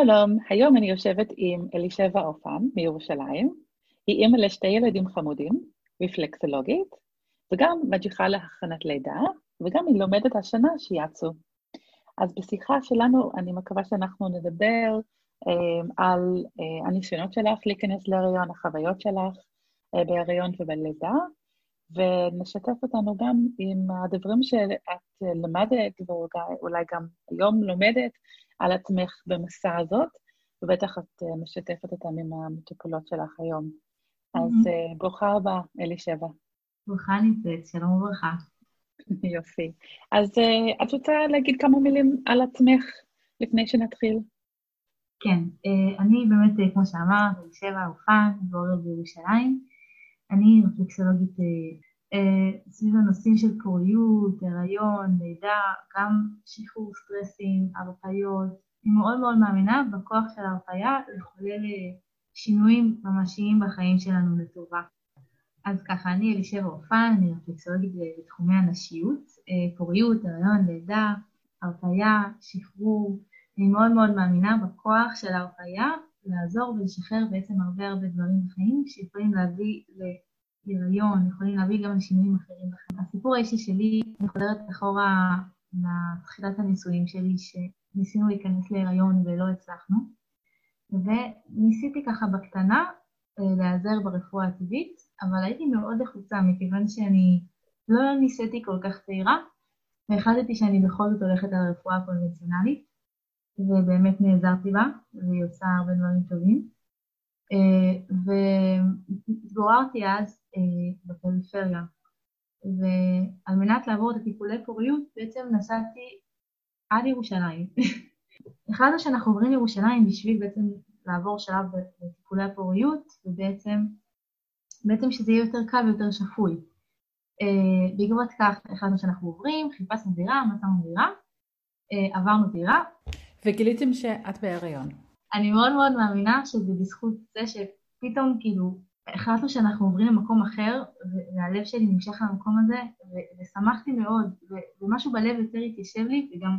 שלום, היום אני יושבת עם אלישבע אופן מירושלים. היא אימא לשתי ילדים חמודים, רפלקסולוגית, וגם מג'יחה להכנת לידה, וגם היא לומדת השנה שיאצו. אז בשיחה שלנו, אני מקווה שאנחנו נדבר אה, על אה, הניסיונות שלך להיכנס להריון, החוויות שלך אה, בהריון ובלידה, ונשתף אותנו גם עם הדברים שאת למדת, ואולי גם היום לומדת, על עצמך במסע הזאת, ובטח את משתפת אותם עם המטופלות שלך היום. אז mm-hmm. ברוכה הבאה, אלישבע. ברוכה נמצאת, שלום וברכה. יופי. אז uh, את רוצה להגיד כמה מילים על עצמך לפני שנתחיל? כן, אני באמת, כמו שאמרת, שבע אופן, בורר בירושלים. אני רפלקסולוגית סביב הנושאים של פוריות, הריון, לידה, גם שחרור סטרסים, הרפאיות. אני מאוד מאוד מאמינה בכוח של ההרפאיה לחולל שינויים ממשיים בחיים שלנו לטובה. אז ככה, אני אלישבע אופן, אני רפלקסולוגית בתחומי הנשיות, אה, פוריות, הריון, לידה, הרפאיה, שחרור. אני מאוד מאוד מאמינה בכוח של ההרפאיה לעזור ולשחרר בעצם הרבה הרבה דברים בחיים שיכולים להביא להיריון, יכולים להביא גם לשינויים אחרים בחיים. הסיפור האישי שלי, אני חוזרת אחורה לתחילת הנישואים שלי, שניסינו להיכנס להיריון ולא הצלחנו, וניסיתי ככה בקטנה אה, להיעזר ברפואה הטבעית, אבל הייתי מאוד לחוצה מכיוון שאני לא ניסיתי כל כך צעירה, והחלטתי שאני בכל זאת הולכת על הרפואה הקונבנציונלית, ובאמת נעזרתי בה, והיא עושה הרבה דברים טובים. אה, והתגוררתי אז בפריפריה, ועל מנת לעבור את הטיפולי פוריות בעצם נסעתי עד ירושלים. החלטנו שאנחנו עוברים לירושלים בשביל בעצם לעבור שלב בטיפולי הפוריות, ובעצם בעצם שזה יהיה יותר קל ויותר שפוי. Uh, בעקבות כך החלטנו שאנחנו עוברים, חיפשנו דירה, מצאנו דירה, uh, עברנו דירה. וגיליתם שאת בהיריון. אני מאוד מאוד מאמינה שזה בזכות זה שפתאום כאילו החלטנו שאנחנו עוברים למקום אחר, והלב שלי נמשך למקום הזה, ושמחתי מאוד, ומשהו בלב יותר התיישב לי, וגם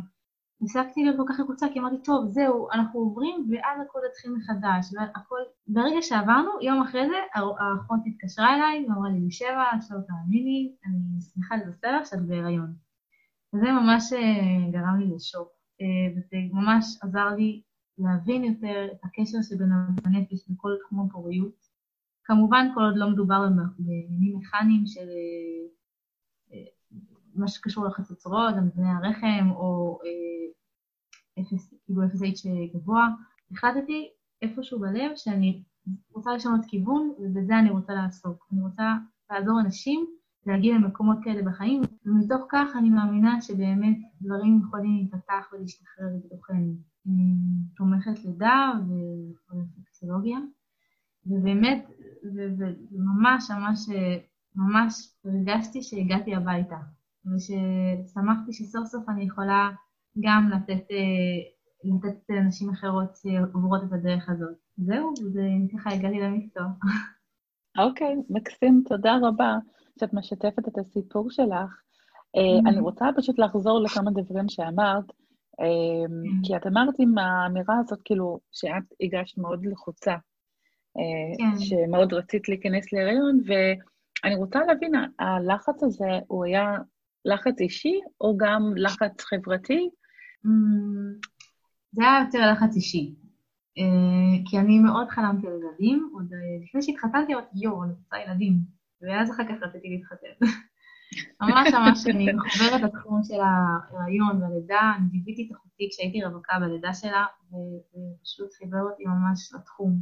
הפסקתי להיות כל כך לחוצה, כי אמרתי, טוב, זהו, אנחנו עוברים, ואז הכל יתחיל מחדש. והכל... ברגע שעברנו, יום אחרי זה, האחות התקשרה אליי, ואמרה לי, שבע, עכשיו תאמיני, אני שמחה לבשר לך שאת בהיריון. וזה ממש אה, גרם לי לשוק, אה, וזה ממש עזר לי להבין יותר את הקשר שבין הנפש לכל תחום הפוריות. כמובן, כל עוד לא מדובר בעניינים מכניים של אה, מה שקשור לחצוצרות, למבנה הרחם, או אה, אפס, כאילו 0H גבוה, החלטתי איפשהו בלב שאני רוצה לשנות כיוון, ובזה אני רוצה לעסוק. אני רוצה לעזור אנשים להגיע למקומות כאלה בחיים, ומתוך כך אני מאמינה שבאמת דברים יכולים להיפתח ולהשתחרר בתוכנו. תומכת לידה ורפלקסולוגיה, ובאמת, וממש ממש ממש הרגשתי שהגעתי הביתה. וששמחתי שסוף סוף אני יכולה גם לתת, אה, לתת לנשים אחרות שעוברות את הדרך הזאת. זהו, וככה הגעתי למקצוע. אוקיי, okay, מקסים, תודה רבה שאת משתפת את הסיפור שלך. Mm-hmm. אני רוצה פשוט לחזור לכמה דברים שאמרת, mm-hmm. כי את אמרת עם האמירה הזאת, כאילו, שאת הגשת מאוד לחוצה, כן. שמאוד רצית להיכנס להיריון, ואני רוצה להבין, הלחץ הזה, הוא היה לחץ אישי או גם לחץ חברתי? Mm, זה היה יותר לחץ אישי. אה, כי אני מאוד חלמתי על ילדים, עוד אה, לפני שהתחתנתי אמרתי, יואו, אני רוצה ילדים. ואז אחר כך רציתי להתחתן. ממש ממש אני מחוברת לתחום של ההיריון והלידה, אני גיביתי את אחותי כשהייתי רווקה בלידה שלה, ופשוט חיבר אותי ממש לתחום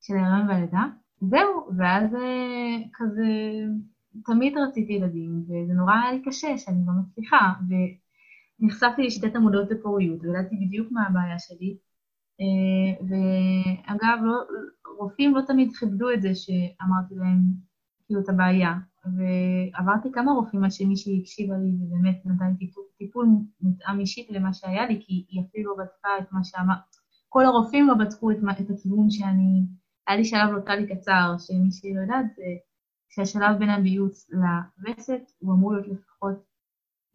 של ההיריון והלידה. זהו, ואז אה, כזה תמיד רציתי ילדים, וזה נורא היה לי קשה שאני לא מצליחה, ונחשפתי לשיטת המודעות בפוריות, וידעתי בדיוק מה הבעיה שלי, ואגב, לא, רופאים לא תמיד כיבדו את זה שאמרתי להם כאילו את הבעיה. ועברתי כמה רופאים עד שמישהי הקשיבה לי ובאמת נתן טיפול, טיפול מותאם אישית למה שהיה לי, כי היא אפילו לא בדקה את מה שאמר... כל הרופאים לא בדקו את, את הכיוון שאני... היה לי שלב לוטלי קצר, שמי שלא יודעת, זה שהשלב בין הביוץ לווסת הוא אמור להיות לפחות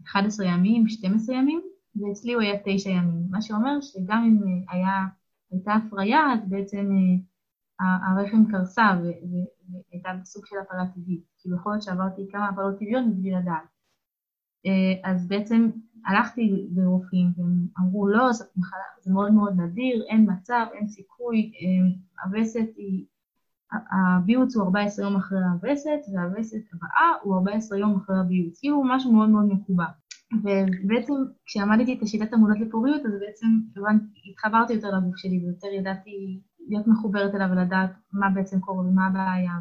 11 ימים, 12 ימים, ואצלי הוא היה 9 ימים, מה שאומר שגם אם היה, הייתה הפריה, אז בעצם הרחם קרסה והייתה בסוג של הפלה טבעית, כי בכל זאת שעברתי כמה הפלות טבעיות מבלי לדעת. אה, אז בעצם הלכתי לרופאים והם אמרו לא, זאת מחלה, זה מאוד מאוד נדיר, אין מצב, אין סיכוי, אה, הווסת היא, הביוץ הוא 14 יום אחרי הווסת והווסת הבאה הוא 14 יום אחרי הביוץ, כאילו משהו מאוד מאוד מקובע. ובעצם כשעמדתי את השיטת המודעות לפוריות, אז בעצם התחברתי יותר לגוף שלי ויותר ידעתי להיות מחוברת אליו ולדעת מה בעצם קורה ומה הבעיה.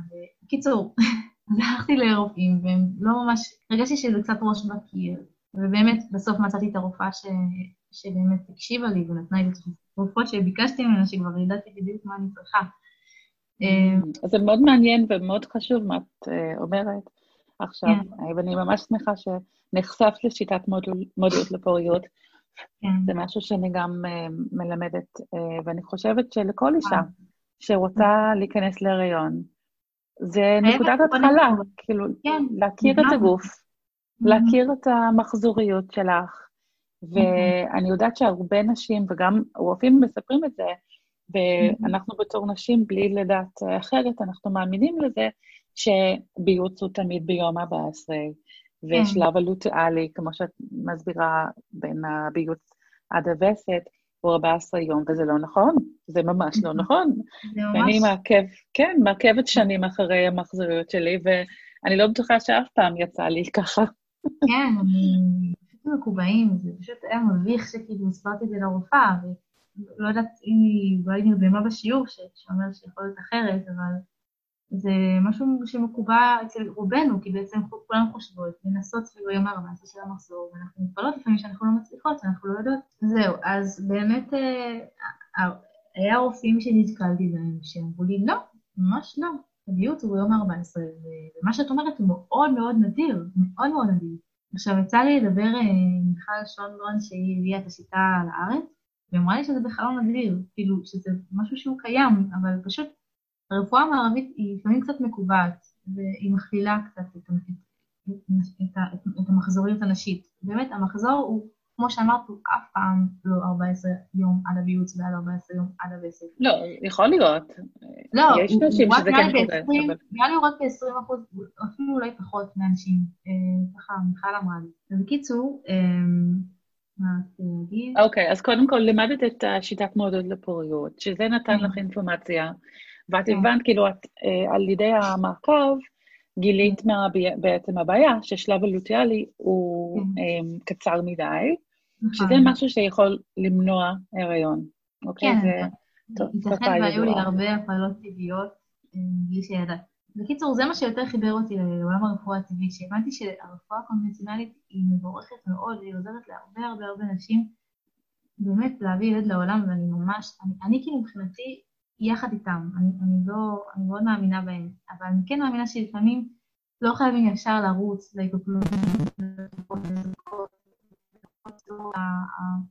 בקיצור, אז הלכתי לרופאים, והם לא ממש, הרגשתי שזה קצת ראש בקיר, ובאמת בסוף מצאתי את הרופאה ש... שבאמת הקשיבה לי ונתנה לי את התרופות שביקשתי ממנה, שכבר ידעתי בדיוק מה אני צריכה. אז זה מאוד מעניין ומאוד חשוב מה את אה, אומרת עכשיו, כן. ואני ממש שמחה שנחשפת לשיטת מודעות לפוריות. כן. זה משהו שאני גם uh, מלמדת, ואני חושבת שלכל אישה שרוצה להיכנס להיריון, זה נקודת התחלה, כאילו, כן, להכיר את הגוף, להכיר את המחזוריות שלך, ואני יודעת שהרבה נשים, וגם רופאים מספרים את זה, ואנחנו בתור נשים, בלי לדעת אחרת, אנחנו מאמינים לזה שביוץ הוא תמיד ביום ה-14, ושלב. הלוטיאלי, כמו שאת מסבירה, בין הביוץ עד הווסת, הוא 14 יום, וזה לא נכון, זה ממש לא נכון. זה ממש... ואני מעכב, כן, מעכבת שנים אחרי המחזוריות שלי, ואני לא בטוחה שאף פעם יצא לי ככה. כן, אני פשוט מקובעים, זה פשוט היה מביך שכאילו הסברתי את זה לרופאה, ולא יודעת אם היא אולי נרדמה בשיעור, שאומר שיכול להיות אחרת, אבל זה משהו שמקובע אצל רובנו, כי בעצם כולנו חושבות לנסות סביב היום ה-14 של המחזור, ואנחנו מתפלאות לפעמים שאנחנו לא מצליחות, אנחנו לא יודעות. זהו, אז באמת אה, היה רופאים שנתקלתי בהם, שאמרו לי, לא, ממש לא, הביוט הוא ביום ה-14, ומה שאת אומרת הוא מאוד מאוד נדיר, מאוד מאוד נדיר. עכשיו, יצא לי לדבר אה, עם מיכל שונדרון, שהיא הביאה את השיטה לארץ, והיא אמרה לי שזה בכלל לא נדיר, כאילו, שזה משהו שהוא קיים, אבל פשוט הרפואה המערבית היא לפעמים קצת מקובעת, והיא מכלילה קצת את, את, את, את המחזוריות הנשית. באמת, המחזור הוא, כמו שאמרת, הוא אף פעם לא 14 יום עד הביוץ ועד 14 יום עד הווסת. לא, יכול להיות. לא, יש נשים שזה כן קורה. נראה לי הוא רק ב-20 אחוז, אפילו אולי פחות מאנשים. אה, ככה, מיכל אמרה לי. בקיצור, אה, מה רציתי להגיד? אוקיי, אז קודם כל לימדת את השיטת מועדות לפוריות, שזה נתן כן. לך אינפורמציה. ואת כן. הבנת, כאילו, את, אה, על ידי המעקב, גילית מה בעצם הבעיה, ששלב הלוטיאלי הוא כן. אה, קצר מדי. שזה משהו שיכול למנוע הריון. אוקיי? כן, זה, טוב, ייתכן והיו לי הרבה הפעלות טבעיות אה, בלי שידעת. בקיצור, זה מה שיותר חיבר אותי לעולם הרפואה הטבעית, שהבנתי שהרפואה הקונבנציונלית היא מבורכת מאוד, והיא עוזרת להרבה הרבה הרבה נשים באמת להביא ילד לעולם, ואני ממש, אני, אני כאילו מבחינתי יחד איתם. אני, אני לא, אני מאוד מאמינה בהם, אבל אני כן מאמינה שלפעמים לא חייבים ישר לרוץ להתאפלות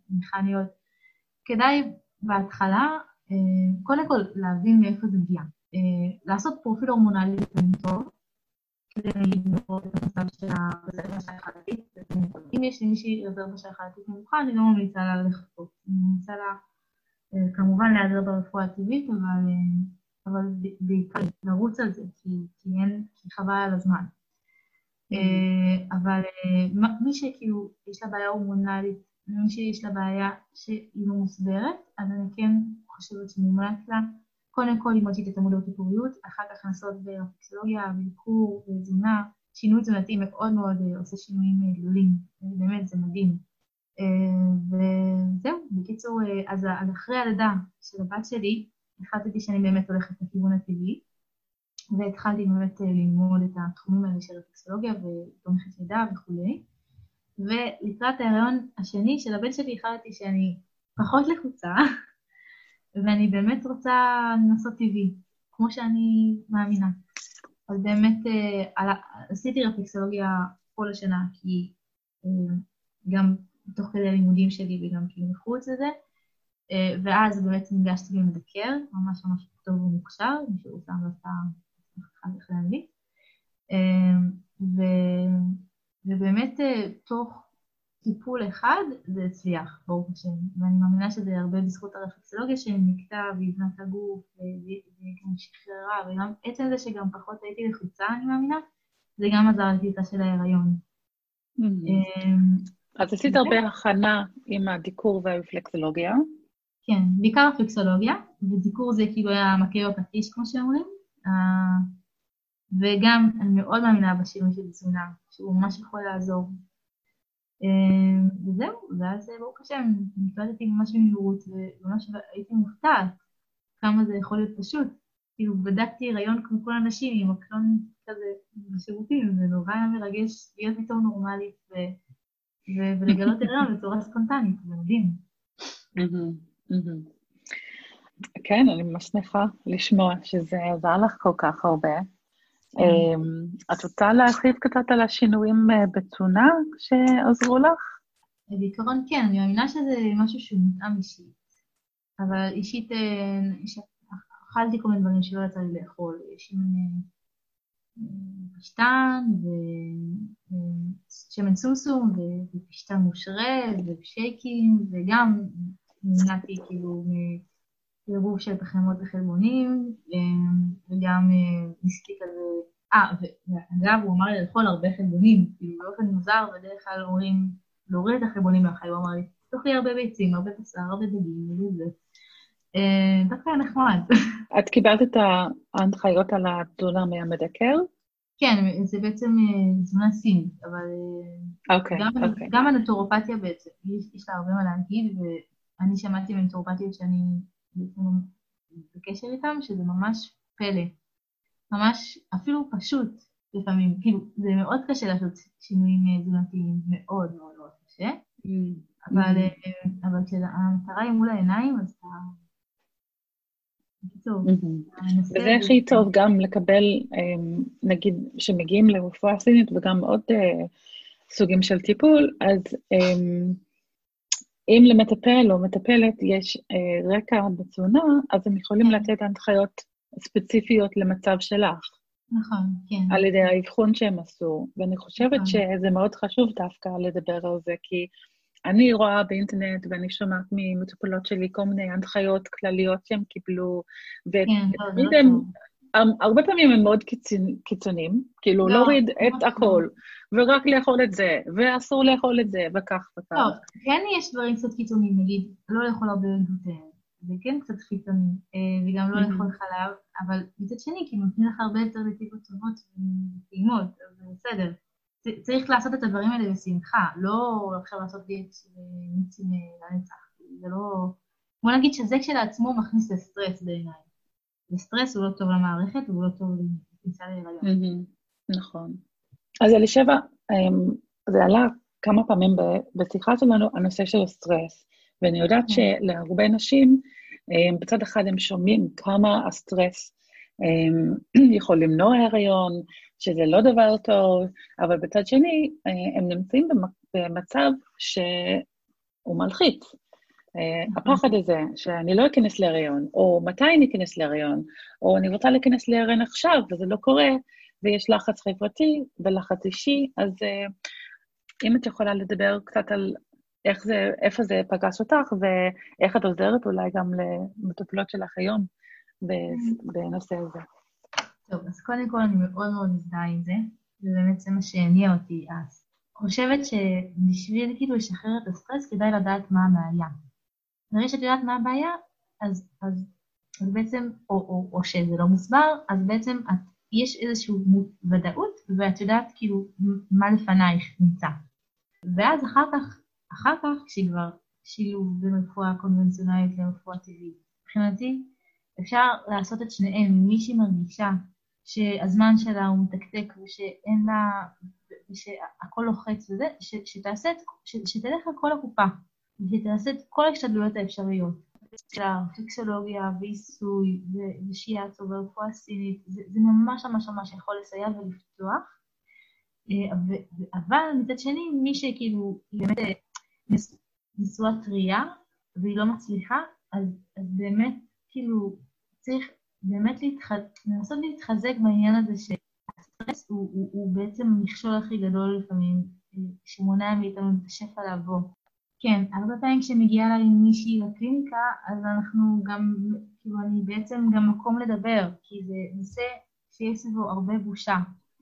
המכניות. כדאי בהתחלה, אה, קודם כל להבין מאיפה זה מגיע. אה, לעשות פרופיל הורמונלי טוב, כדי לראות את המצב של הרזרבה של החלטית. אם יש למישהי רזרבה של החלטית נמוכה, אני לא ממליצה לה לחכות. אני ממליצה לה אה, כמובן להיעזר ברפואה הטבעית, אבל, בעיקר לרוץ על זה, כי חבל על הזמן. אה, אבל מי שכאילו יש לה בעיה הורמונלית, מי שיש לה בעיה שהיא לא מוסברת, אז אני כן חושבת שמומלץ לה קודם כל ללמוד את המודעות לפוריות, אחר כך לנסות ברפקסולוגיה, ביקור, בתזונה, שינוי תזונתי מאוד מאוד עושה שינויים גדולים, באמת זה מדהים. אה, וזהו, בקיצור, אה, אז אחרי הלידה של הבת שלי, החלטתי שאני באמת הולכת לכיוון הטבעי, והתחלתי באמת אה, ללמוד את התחומים האלה של רפקסולוגיה ותומכת לידה וכולי. ולקראת ההריון השני של הבן שלי החלטתי שאני פחות לחוצה, ואני באמת רוצה לנסות טבעי, כמו שאני מאמינה. אז באמת אה, עשיתי רפלקסולוגיה כל השנה, כי אה, גם תוך כדי הלימודים שלי וגם כאילו מחוץ לזה, ואז באמת ניגשתי למדקר, ממש ממש טוב ומוכשר, מי שרוצה המלצה אחר כך לאנגלית. ובאמת תוך טיפול אחד זה הצליח, ברוך השם. ואני מאמינה שזה הרבה בזכות הרפלקסולוגיה שנקטע והבנה את הגוף וגם שחררה, וגם עצם זה שגם פחות הייתי לחוצה, אני מאמינה, זה גם עזר לקליטה של ההיריון. Mm-hmm. אמ, אז עשית הרבה הכנה עם הדיקור והרפלקסולוגיה. כן, בעיקר רפלקסולוגיה, ודיקור זה כאילו היה מקל בפטיש, כמו שאומרים. אה, וגם אני מאוד מאמינה בשינוי של תזונה, שהוא ממש יכול לעזור. אמ, וזהו, ואז ברוך השם, נקלטתי ממש במהירות, וממש הייתי מופתעת כמה זה יכול להיות פשוט. כאילו, בדקתי הריון כמו כל הנשים עם מקלון כזה בשירותים, זה נורא היה מרגש להיות פתאום נורמלית ולגלות הריון בצורה ספונטנית, זה מדהים. כן, אני ממש שמחה לשמוע שזה עזר לך כל כך הרבה. כן. אמ, את רוצה להרחיב קצת על השינויים אה, בתזונה שעזרו לך? בעיקרון כן, אני מאמינה שזה משהו שהוא מותאם אישית. אבל אישית, אה, אכלתי כל מיני דברים שלא יצא לי לאכול. יש פשטן, ושמן סומסום, ופשטן מושרה, ושייקים, וגם נמנעתי כאילו עירוב של פחמות וחלבונים, וגם אה, ניסיתי כזה, אה, ואגב, הוא אמר לי לאכול הרבה חלבונים, כאילו באופן מוזר, בדרך כלל אומרים להוריד את החלבונים מהחיים, הוא אמר לי, תאכלי הרבה ביצים, הרבה בשר, הרבה דגים, וזה. אה, דווקא היה נחמד. את קיבלת את ההנחיות על התזונה מהמדקר? כן, זה בעצם אה, תזונה סינית, אבל אוקיי, אוקיי. גם הנטורופתיה בעצם, יש לה הרבה מה להגיד, ואני שמעתי מנטורופתיות שאני בקשר איתם, שזה ממש פלא. ממש, אפילו פשוט לפעמים, כאילו, זה מאוד קשה לעשות שינויים אה, תזונתיים, מאוד מאוד מאוד קשה, mm. אבל, mm. אבל כשהמטרה היא מול העיניים, אז אתה... Mm-hmm. וזה הכי טוב גם לקבל, אמ, נגיד, שמגיעים לרפואה סינית וגם עוד אה, סוגים של טיפול, אז אם למטפל או מטפלת יש אה, רקע בתזונה, אז הם יכולים כן. לתת הנחיות ספציפיות למצב שלך. נכון, כן. על ידי האבחון שהם עשו. ואני חושבת נכון. שזה מאוד חשוב דווקא לדבר על זה, כי אני רואה באינטרנט ואני שומעת ממטופלות שלי כל מיני הנחיות כלליות שהם קיבלו, כן, ותמיד לא, הם, הרבה פעמים הם מאוד קיצוניים, כאילו לא, להוריד לא, את הכל. ורק לאכול את זה, ואסור לאכול את זה, וכך וכך. טוב, כן יש דברים קצת קיצוניים, נגיד, לא לאכול הרבה גלוטן, זה כן קצת קיצוני, אה, וגם לא לאכול חלב, אבל מצד שני, כי נותנים לך הרבה יותר נתיבות טובות וטעימות, זה בסדר. צריך לעשות את הדברים האלה בשמחה, לא עכשיו לעשות דיאט מיצים לנצח. זה לא... בוא נגיד שזה כשלעצמו מכניס לסטרס בעיניי. וסטרס הוא לא טוב למערכת, והוא לא טוב לכניסה להיריון. נכון. אז אלישבע, אמ, זה עלה כמה פעמים בשיחה שלנו, הנושא של הסטרס. ואני יודעת כן. שלהרבה נשים, אמ, בצד אחד הם שומעים כמה הסטרס אמ, יכול למנוע הריון, שזה לא דבר טוב, אבל בצד שני, אה, הם נמצאים במצב שהוא מלחיץ. אה. הפחד הזה, שאני לא אכנס להריון, או מתי אני אכנס להריון, או אני רוצה להיכנס להריון עכשיו, וזה לא קורה, ויש לחץ חברתי ולחץ אישי, אז uh, אם את יכולה לדבר קצת על איך זה, איפה זה פגש אותך, ואיך את עוזרת אולי גם למטופלות שלך היום בנושא הזה. טוב, אז קודם כל אני מאוד מאוד מזדהה עם זה, ובאמת זה מה שהניע אותי אז. חושבת שבשביל כאילו לשחרר את הסטרס כדאי לדעת מה הבעיה. ברגע שאת יודעת מה הבעיה, אז, אז, אז בעצם, או, או, או שזה לא מוסבר, אז בעצם את יש איזושהי ודאות, ואת יודעת כאילו מה לפנייך נמצא. ואז אחר כך, אחר כך, כשכבר שילוב בין רפואה קונבנציונלית לרפואה טבעית, מבחינתי אפשר לעשות את שניהם. אם מישהי מרגישה שהזמן שלה הוא מתקתק ושאין לה, ושהכל לוחץ וזה, ש, שתעשה, ש, שתלך על כל הקופה, ושתעשה את כל ההשתדלויות האפשריות. של הרפלקסולוגיה ועיסוי ושיאצו ורפואה סינית, זה, זה ממש ממש ממש יכול לסייע ולפתוח. אה, אבל מצד שני, מי שכאילו באמת אה, נשואה טריה והיא לא מצליחה, אז, אז באמת כאילו צריך באמת להתח... להתחזק בעניין הזה שהסטרס הוא, הוא, הוא בעצם המכשול הכי גדול לפעמים, אה, שמונע מאיתנו את השפע לבוא. כן, הרבה פעמים כשמגיעה אליי מישהי לקליניקה, אז אנחנו גם, כאילו אני בעצם גם מקום לדבר, כי זה נושא שיש סביבו הרבה בושה,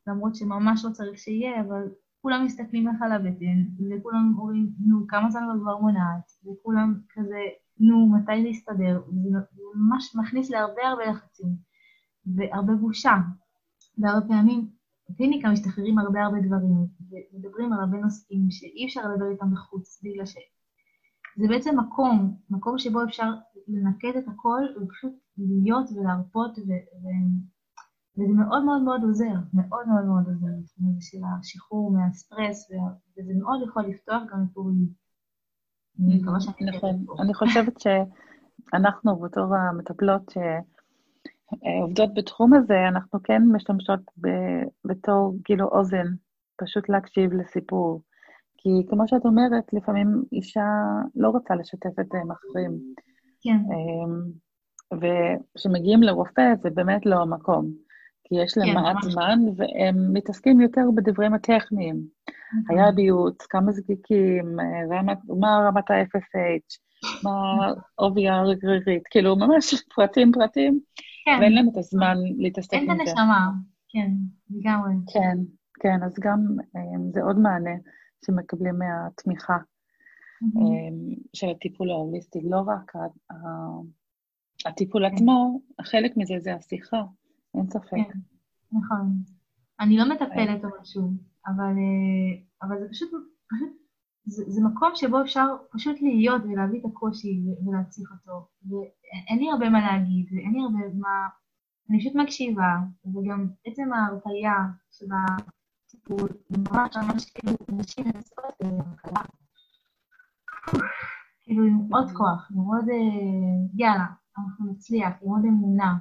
למרות שממש לא צריך שיהיה, אבל כולם מסתכלים לך על הבטן, וכולם אומרים, נו, כמה זמן כבר מונעת, וכולם כזה, נו, מתי זה יסתדר, וזה ממש מכניס להרבה הרבה לחצים, והרבה בושה. והרבה פעמים בקליניקה משתחררים הרבה הרבה דברים, ומדברים על הרבה נושאים שאי אפשר לדבר איתם בחוץ, בגלל ש... זה בעצם מקום, מקום שבו אפשר לנקד את הכל ופשוט להיות ולהרפות, ו... ו... וזה מאוד מאוד מאוד עוזר, מאוד מאוד מאוד עוזר, בתחום הזה של השחרור מהסטרס, ו... וזה מאוד יכול לפתוח גם את אורי. נכון, אני חושבת שאנחנו בתור המטפלות שעובדות בתחום הזה, אנחנו כן משתמשות. בתור כאילו אוזן, פשוט להקשיב לסיפור. כי כמו שאת אומרת, לפעמים אישה לא רוצה לשתף את זה עם אחרים. כן. אמ, וכשמגיעים לרופא זה באמת לא המקום, כי יש להם כן, מעט ממש. זמן והם מתעסקים יותר בדברים הטכניים. נכון. היה ביוט, כמה זגיקים, רמת, מה רמת ה-FSH, מה עובי הרגרירית, כאילו ממש פרטים פרטים, כן. ואין להם את הזמן להתעסק עם זה. אין את הנשמה, כן, לגמרי. כן, כן, אז גם אמ, זה עוד מענה. שמקבלים מהתמיכה mm-hmm. של הטיפול ההוליסטי. לא רק הטיפול. עצמו, חלק מזה זה השיחה, אין ספק. כן, נכון. אני לא מטפלת או משהו, אבל, אה, אבל זה פשוט, זה, זה מקום שבו אפשר פשוט להיות ולהביא את הקושי ולהציף אותו. ואין לי הרבה מה להגיד, ואין לי הרבה מה... אני פשוט מקשיבה, וגם עצם ההרפאיה שבה טיפול, ממש ממש כאילו נשים מנסות להקלה. כאילו עם עוד כוח, עם עוד יאללה, אנחנו נצליח, עם עוד אמונה.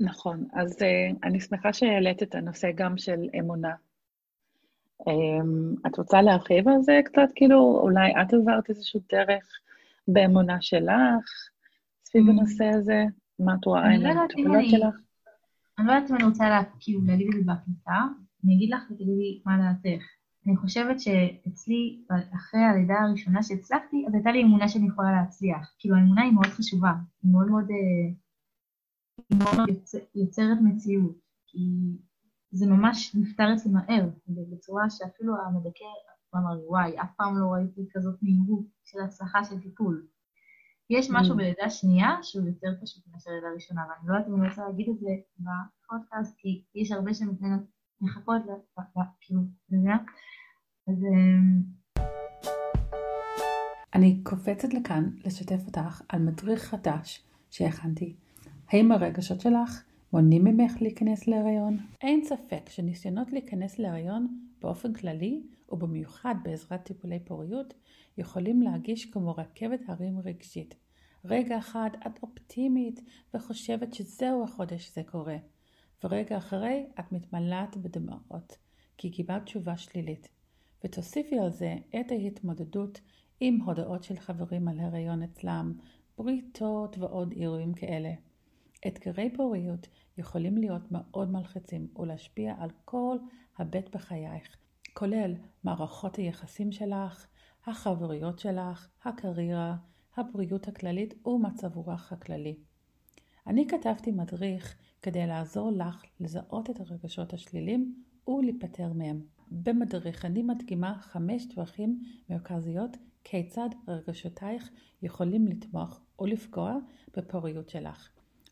נכון, אז אני שמחה שהעלית את הנושא גם של אמונה. את רוצה להרחיב על זה קצת? כאילו, אולי את עברת איזושהי דרך באמונה שלך סביב הנושא הזה? מה את רואה עם המטופלות שלך? אני לא יודעת אם אני רוצה לה, כאילו להגיד את זה בהקלטה, אני אגיד לך ותגידי לי מה דעתך. אני חושבת שאצלי, אחרי הלידה הראשונה שהצלחתי, אז הייתה לי אמונה שאני יכולה להצליח. כאילו האמונה היא מאוד חשובה, היא מאוד מאוד, אה, היא מאוד יוצר, יוצרת מציאות. כי זה ממש נפתר אצלי מהר, בצורה שאפילו המדכא אמר, וואי, אף פעם לא ראיתי כזאת מהירות של הצלחה של טיפול. יש משהו mm. בלידה שנייה שהוא יותר פשוט מאשר לידה ראשונה, ואני לא יודעת אם אני רוצה להגיד את זה בפודקאסט, כי יש הרבה שמחכות, כאילו, מבינה? אז... אמ, אני קופצת לכאן לשתף אותך על מדריך חדש שהכנתי. האם הרגשות שלך מונעים ממך להיכנס להיריון? אין ספק שניסיונות להיכנס להיריון באופן כללי, ובמיוחד בעזרת טיפולי פוריות, יכולים להגיש כמו רכבת הרים רגשית. רגע אחד את אופטימית וחושבת שזהו החודש שזה קורה, ורגע אחרי את מתמלאת בדמעות, כי קיבלת תשובה שלילית. ותוסיפי על זה את ההתמודדות עם הודעות של חברים על הריון אצלם, בריתות ועוד אירועים כאלה. אתגרי פוריות יכולים להיות מאוד מלחיצים ולהשפיע על כל הבט בחייך, כולל מערכות היחסים שלך, החבריות שלך, הקריירה, הבריאות הכללית ומצב רוח הכללי. אני כתבתי מדריך כדי לעזור לך לזהות את הרגשות השלילים ולהיפטר מהם. במדריך אני מדגימה חמש דרכים מרכזיות כיצד רגשותייך יכולים לתמוך או לפגוע בפוריות שלך.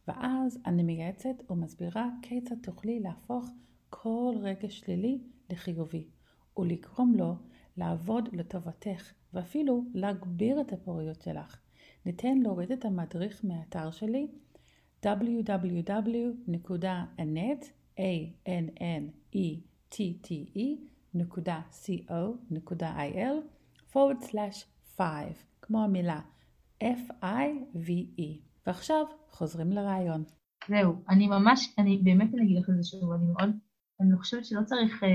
ואז אני מייעצת ומסבירה כיצד תוכלי להפוך כל רגש שלילי לחיובי, ולגרום לו לעבוד לטובתך ואפילו להגביר את הפוריות שלך. ניתן להוריד את המדריך מהאתר שלי www.annette.co.il forward slash five, כמו המילה F-I-V-E. ועכשיו חוזרים לרעיון. זהו, אני ממש, אני באמת אגיד לך את זה שוב, אני מאוד, אני חושבת שלא צריך uh,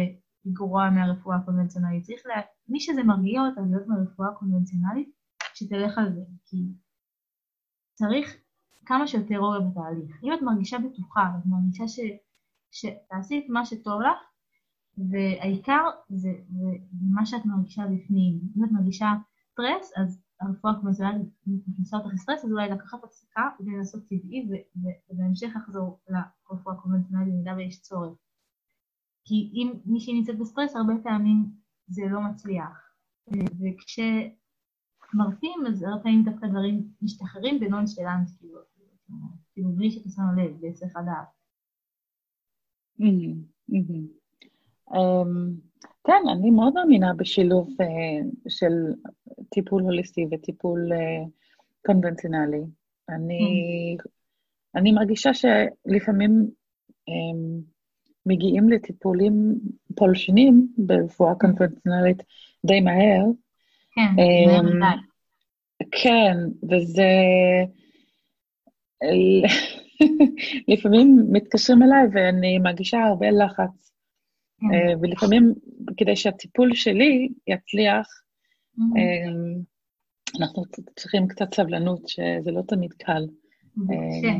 לגרוע מהרפואה הקונבנציונלית, צריך לה... מי שזה מרגיע אותה להיות מהרפואה הקונבנציונלית, שתלך על זה, כי צריך כמה שיותר רוגע בתהליך. אם את מרגישה בטוחה, את מרגישה ש... שתעשי את מה שטוב לך, והעיקר זה, זה, זה מה שאת מרגישה בפנים. אם את מרגישה סטרס, אז הרפואה הקונבנציונלית מכניסה אותך לסטרס, אז אולי לקחת הפסקה ולנסות טבעי, ובהמשך לחזור לרפואה הקונבנציונלית במידה ויש צורך. כי אם מישהי נמצאת בסטרס, הרבה פעמים זה לא מצליח. וכשמרפים, אז הרבה פעמים דווקא דברים משתחררים בנונשלנט, כאילו, כאילו בלי שאתה שם לב, בהיסח הדעת. אמ, כן, אני מאוד מאמינה בשילוב אה, של טיפול הוליסטי וטיפול אה, קונבנציונלי. אני, מרגישה שלפעמים אמ, מגיעים לטיפולים פולשנים ברפואה קונבנציונלית די מהר. כן, מהר מדי. כן, וזה... לפעמים מתקשרים אליי ואני מרגישה הרבה לחץ כן. אה, ולפעמים, כדי שהטיפול שלי יצליח, אה, אנחנו צריכים קצת סבלנות, שזה לא תמיד קל. אה,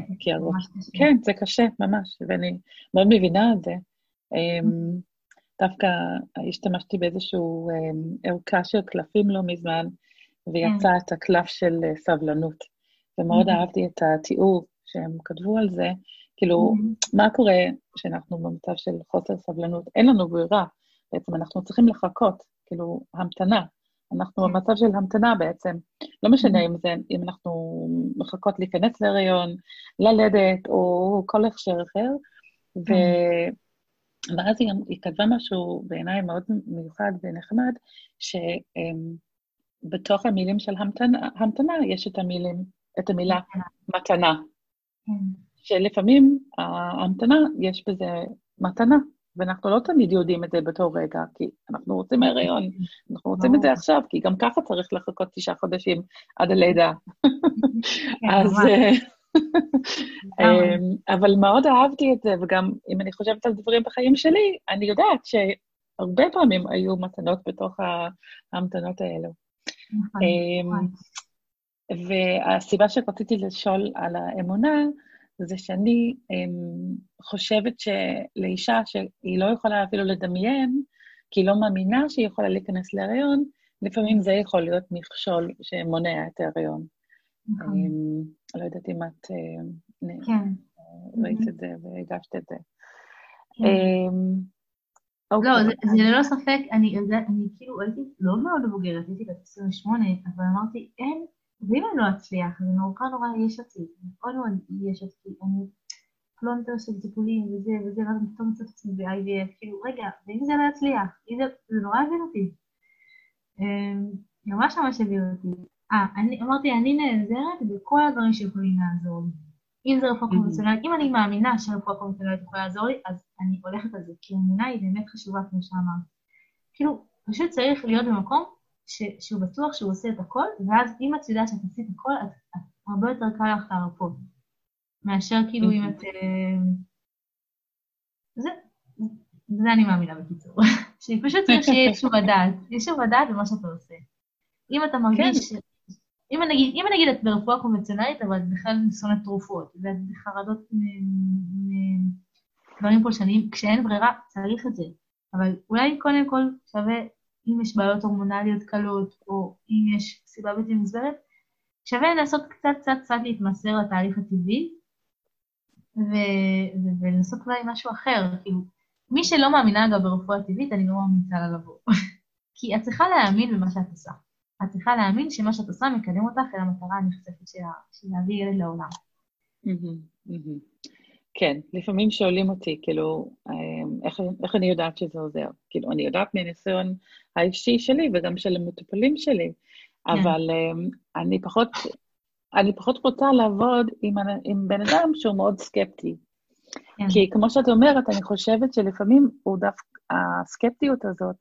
כן, זה קשה, ממש, ואני מאוד מבינה את זה. דווקא השתמשתי באיזושהי ערכה של קלפים לא מזמן, ויצא כן. את הקלף של סבלנות. ומאוד אהבתי את התיאור שהם כתבו על זה, כאילו, mm-hmm. מה קורה כשאנחנו במצב של חוסר סבלנות? אין לנו ברירה, בעצם אנחנו צריכים לחכות, כאילו, המתנה. אנחנו כן. במצב של המתנה בעצם. לא משנה. אם זה, אם אנחנו מחכות להיכנס להריון, ללדת, או כל הכשר אחר. ו... Mm-hmm. ואז היא, היא כתבה משהו בעיניי מאוד מיוחד ונחמד, שבתוך המילים של המתנה, המתנה יש את המילים, את המילה מתנה. כן. שלפעמים ההמתנה, יש בזה מתנה, ואנחנו לא תמיד יודעים את זה באותו רגע, כי אנחנו רוצים הריון, אנחנו רוצים את זה עכשיו, כי גם ככה צריך לחכות תשעה חודשים עד הלידה. כן, אז... אה, אמ, אבל מאוד אהבתי את זה, וגם אם אני חושבת על דברים בחיים שלי, אני יודעת שהרבה פעמים היו מתנות בתוך ההמתנות האלו. נכון, אמ, נכון. והסיבה שרציתי לשאול על האמונה, זה שאני אמ, חושבת שלאישה שהיא לא יכולה אפילו לדמיין, כי היא לא מאמינה שהיא יכולה להיכנס להריון, לפעמים זה יכול להיות מכשול שמונע את ההריון. נכון. אמ, לא יודעת אם את אה, כן. ראית את זה והגשת את זה. כן. אמ, אוקיי. לא, זה ללא ספק, אני כאילו הייתי לא מאוד מבוגרת, הייתי בת 28, אבל אמרתי, אין ואם אני לא אצליח, זה נורא נורא יש אותי, מאוד מאוד יש אותי, אני פלונטר של טיפולים וזה וזה, ואז פתאום מוצאת עצמי ב-IVF, כאילו, רגע, ואם זה לא יצליח, זה נורא הבין אותי. אמ, ממש ממש הבין אותי. אה, אני אמרתי, אני נעזרת בכל הדברים שיכולים לעזור לי. אם זה רפואה קונבנציונלית, אם אני מאמינה שרפואה קונבנציונלית יכולה לעזור לי, אז אני הולכת על זה, כי אמונה היא באמת חשובה, כמו שאמרת. כאילו, פשוט צריך להיות במקום ש, שהוא בטוח שהוא עושה את הכל, ואז אם את יודעת שאת עשית הכל, את, את הרבה יותר קל לך להרפות, מאשר כאילו אם את... אה, זה, זה אני מאמינה בקיצור. שפשוט צריך שיהיה איזשהו הדעת, איזשהו הדעת במה שאתה עושה. אם אתה מרגיש... כן. אם נגיד, אם נגיד את ברפואה קונבנציונלית, אבל את בכלל שונאת תרופות, ואת בחרדות מדברים פולשניים, כשאין ברירה, צריך את זה. אבל אולי קודם כל שווה אם יש בעיות הורמונליות קלות, או אם יש סיבה בלתי מוסברת, שווה לנסות קצת קצת קצת להתמסר לתהליך הטבעי, ו- ולנסות אולי משהו אחר, כאילו, מי שלא מאמינה אגב ברפואה טבעית, אני לא ממליצה לה לבוא. כי את צריכה להאמין במה שאת עושה. את צריכה להאמין שמה שאת עושה מקדם אותך אל המטרה הנכספת של להביא ילד לעולם. כן, לפעמים שואלים אותי, כאילו, אמ, איך, איך אני יודעת שזה עוזר? כאילו, אני יודעת מהניסיון האישי שלי וגם של המטופלים שלי, כן. אבל um, אני פחות, אני פחות רוצה לעבוד עם, עם בן אדם שהוא מאוד סקפטי. כן. כי כמו שאת אומרת, אני חושבת שלפעמים הוא דווקא, הסקפטיות הזאת,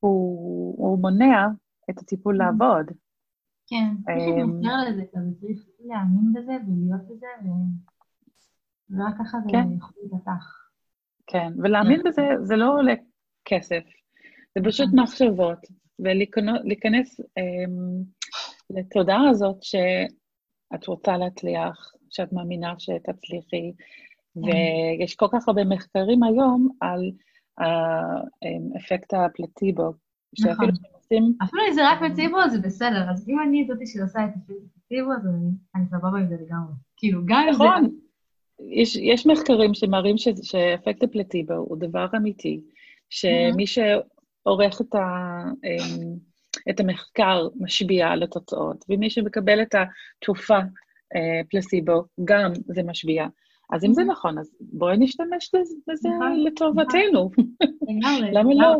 הוא, הוא מונע את הטיפול mm-hmm. לעבוד. כן, צריך להתמסר לזה, אתה צריך להאמין בזה ולהיות בזה, ורק ככה זה כן. יכול להיפתח. כן, ולהאמין בזה, זה לא עולה כסף, זה פשוט מחשבות, ולהיכנס אמ, לתודעה הזאת שאת רוצה להצליח, שאת מאמינה שתצליחי, ויש כל כך הרבה מחקרים היום על האפקט הפלטיבו, שאפילו נכון. עושים... אפילו אם זה רק פלציבו, זה בסדר. אז אם אני זאתי שעושה את הפלציבו, אז אני- אני סבבה עם זה לגמרי. כאילו, גם אם זה... נכון. יש, יש מחקרים שמראים ש, שאפקט הפלטיבו הוא דבר אמיתי, שמי שעורך את, ה, אמ, את המחקר משביע על התוצאות, ומי שמקבל את התרופה אה, פלסיבו, גם זה משביע. אז אם זה נכון, אז בואי נשתמש בזה- נכון, לטובתנו. לגמרי. למה לא?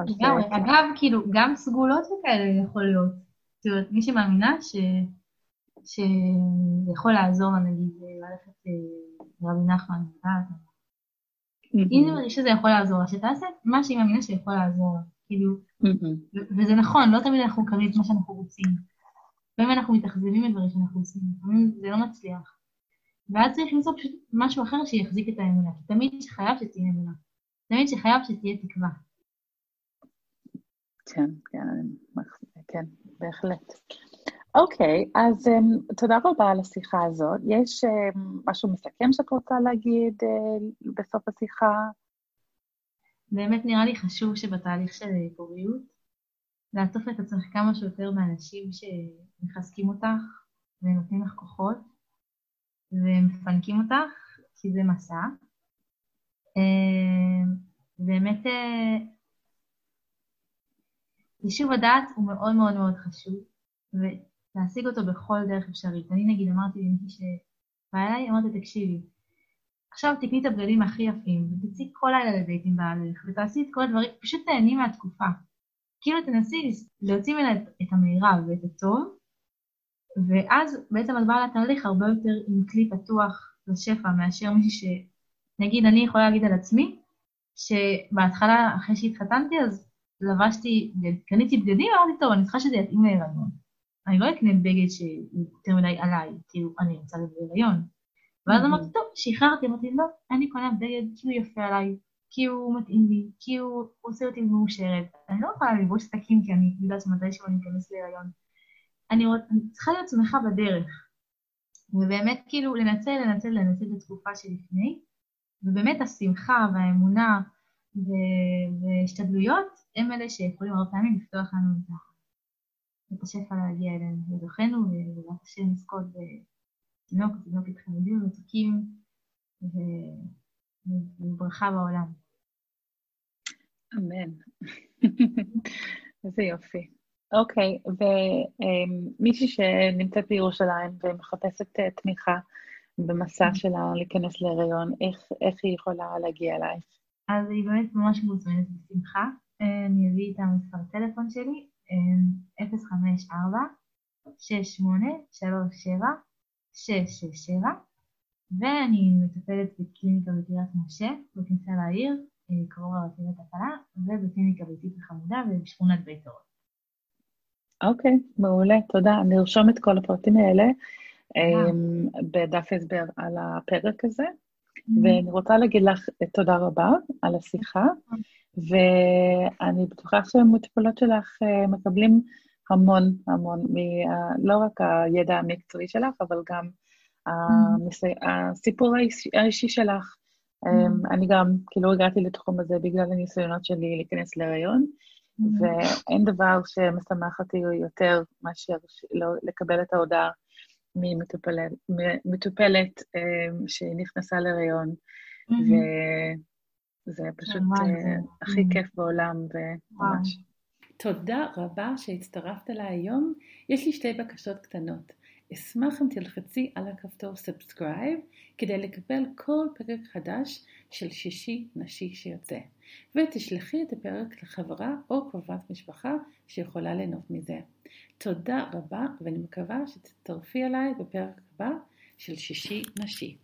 אה, אגב, כאילו, גם סגולות וכאלה יכול להיות. זאת אומרת, מי שמאמינה ש... שזה יכול לעזור לה, נגיד, ללכת אה, לרבי נחמן. אם מהמם, מרגישה שזה יכול לעזור לה, שתעשה מה שהיא מאמינה שיכול לעזור לה. כאילו, וזה נכון, לא תמיד אנחנו מקבלים את מה שאנחנו רוצים. לפעמים אנחנו מתאכזבים מדברים שאנחנו עושים, לפעמים זה לא מצליח. ואז צריך למצוא פשוט משהו אחר שיחזיק את האמונה. כי תמיד חייב שתהיה אמונה. תמיד שחייב שתהיה תקווה. כן, כן, כן, בהחלט. אוקיי, אז um, תודה רבה על השיחה הזאת. יש um, משהו מסכם שאת רוצה להגיד uh, בסוף השיחה? באמת נראה לי חשוב שבתהליך של פוריות, לעטוף את עצמך כמה שיותר באנשים שמחזקים אותך ונותנים לך כוחות ומפנקים אותך, כי זה מסע. אה, באמת, אה, יישוב הדעת הוא מאוד מאוד מאוד חשוב, ולהשיג אותו בכל דרך אפשרית. אני נגיד אמרתי למישהי שבאה אליי, אמרתי, תקשיבי, עכשיו תקני את הבגדים הכי יפים, ותצאי כל לילה לדייט עם בעלך, ותעשי את כל הדברים, פשוט תהני מהתקופה. כאילו תנסי להוציא ממנה את המירב ואת הטוב, ואז בעצם את באה לתהליך הרבה יותר עם כלי פתוח לשפע, מאשר מישהי ש... נגיד, אני יכולה להגיד על עצמי, שבהתחלה, אחרי שהתחתנתי, אז לבשתי, קניתי בגדים, אמרתי, טוב, אני צריכה שזה יתאים להיריון. אני לא אקנה בגד שיותר מדי עליי, כאילו, אני רוצה להיריון. ואז אמרתי, טוב, שחררתי, אמרתי, לא, אני קונה בגד כי הוא יפה עליי, כי הוא מתאים לי, כי הוא עושה אותי מאושרת. אני לא יכולה ללבוש שקים כי אני יודעת שמתישהו אני אכנס להיריון. אני, צריכה להיות שמחה בדרך. ובאמת, כאילו, לנצל, לנצל, לנצל את התקופה שלפני, ובאמת השמחה והאמונה. והשתדלויות הם אלה שיכולים הרבה פעמים לפתוח לנו את. את השפע להגיע אלינו, לדוכנו, ובעזרת השם לזכות בתינוק, תינוקת חמודים ומתוקים. וברכה בעולם. אמן. איזה יופי. אוקיי, ומישהי שנמצאת בירושלים ומחפשת אה, תמיכה במסע שלה להיכנס להיריון, איך, איך היא יכולה להגיע אלייך? אז היא באמת ממש מוזמנת בשמחה. אה, אני אביא את המספר טלפון שלי, 054 6837 667 ואני מטפלת בקליניקה בקריית משה, בכניסה לעיר, אה, קרוב לרכבת הקלה, ובקליניקה ביתית וחמודה בשכונת בית אורות. אוקיי, מעולה, תודה. אני ארשום את כל הפרטים האלה um, בדף הסבר על הפרק הזה, ואני רוצה להגיד לך תודה רבה על השיחה, ואני בטוחה שהמטופלות שלך uh, מקבלים המון המון, מה, לא רק הידע המקצועי שלך, אבל גם המסי... הסיפור האישי, שלך. Um, אני גם, כאילו, הגעתי לתחום הזה בגלל הניסיונות שלי להיכנס להיריון, ואין דבר שמשמח אותי יותר מאשר לא, לקבל את ההודעה ממטופלת, מטופלת שנכנסה להיריון, וזה פשוט uh, הכי כיף בעולם, וממש. תודה רבה שהצטרפת אליי היום. יש לי שתי בקשות קטנות. אשמח אם תלחצי על הכפתור subscribe כדי לקבל כל פרק חדש של שישי נשי שיוצא, ותשלחי את הפרק לחברה או קרובת משפחה שיכולה ליהנות מזה. תודה רבה ואני מקווה שתצטרפי אליי בפרק הבא של שישי נשי.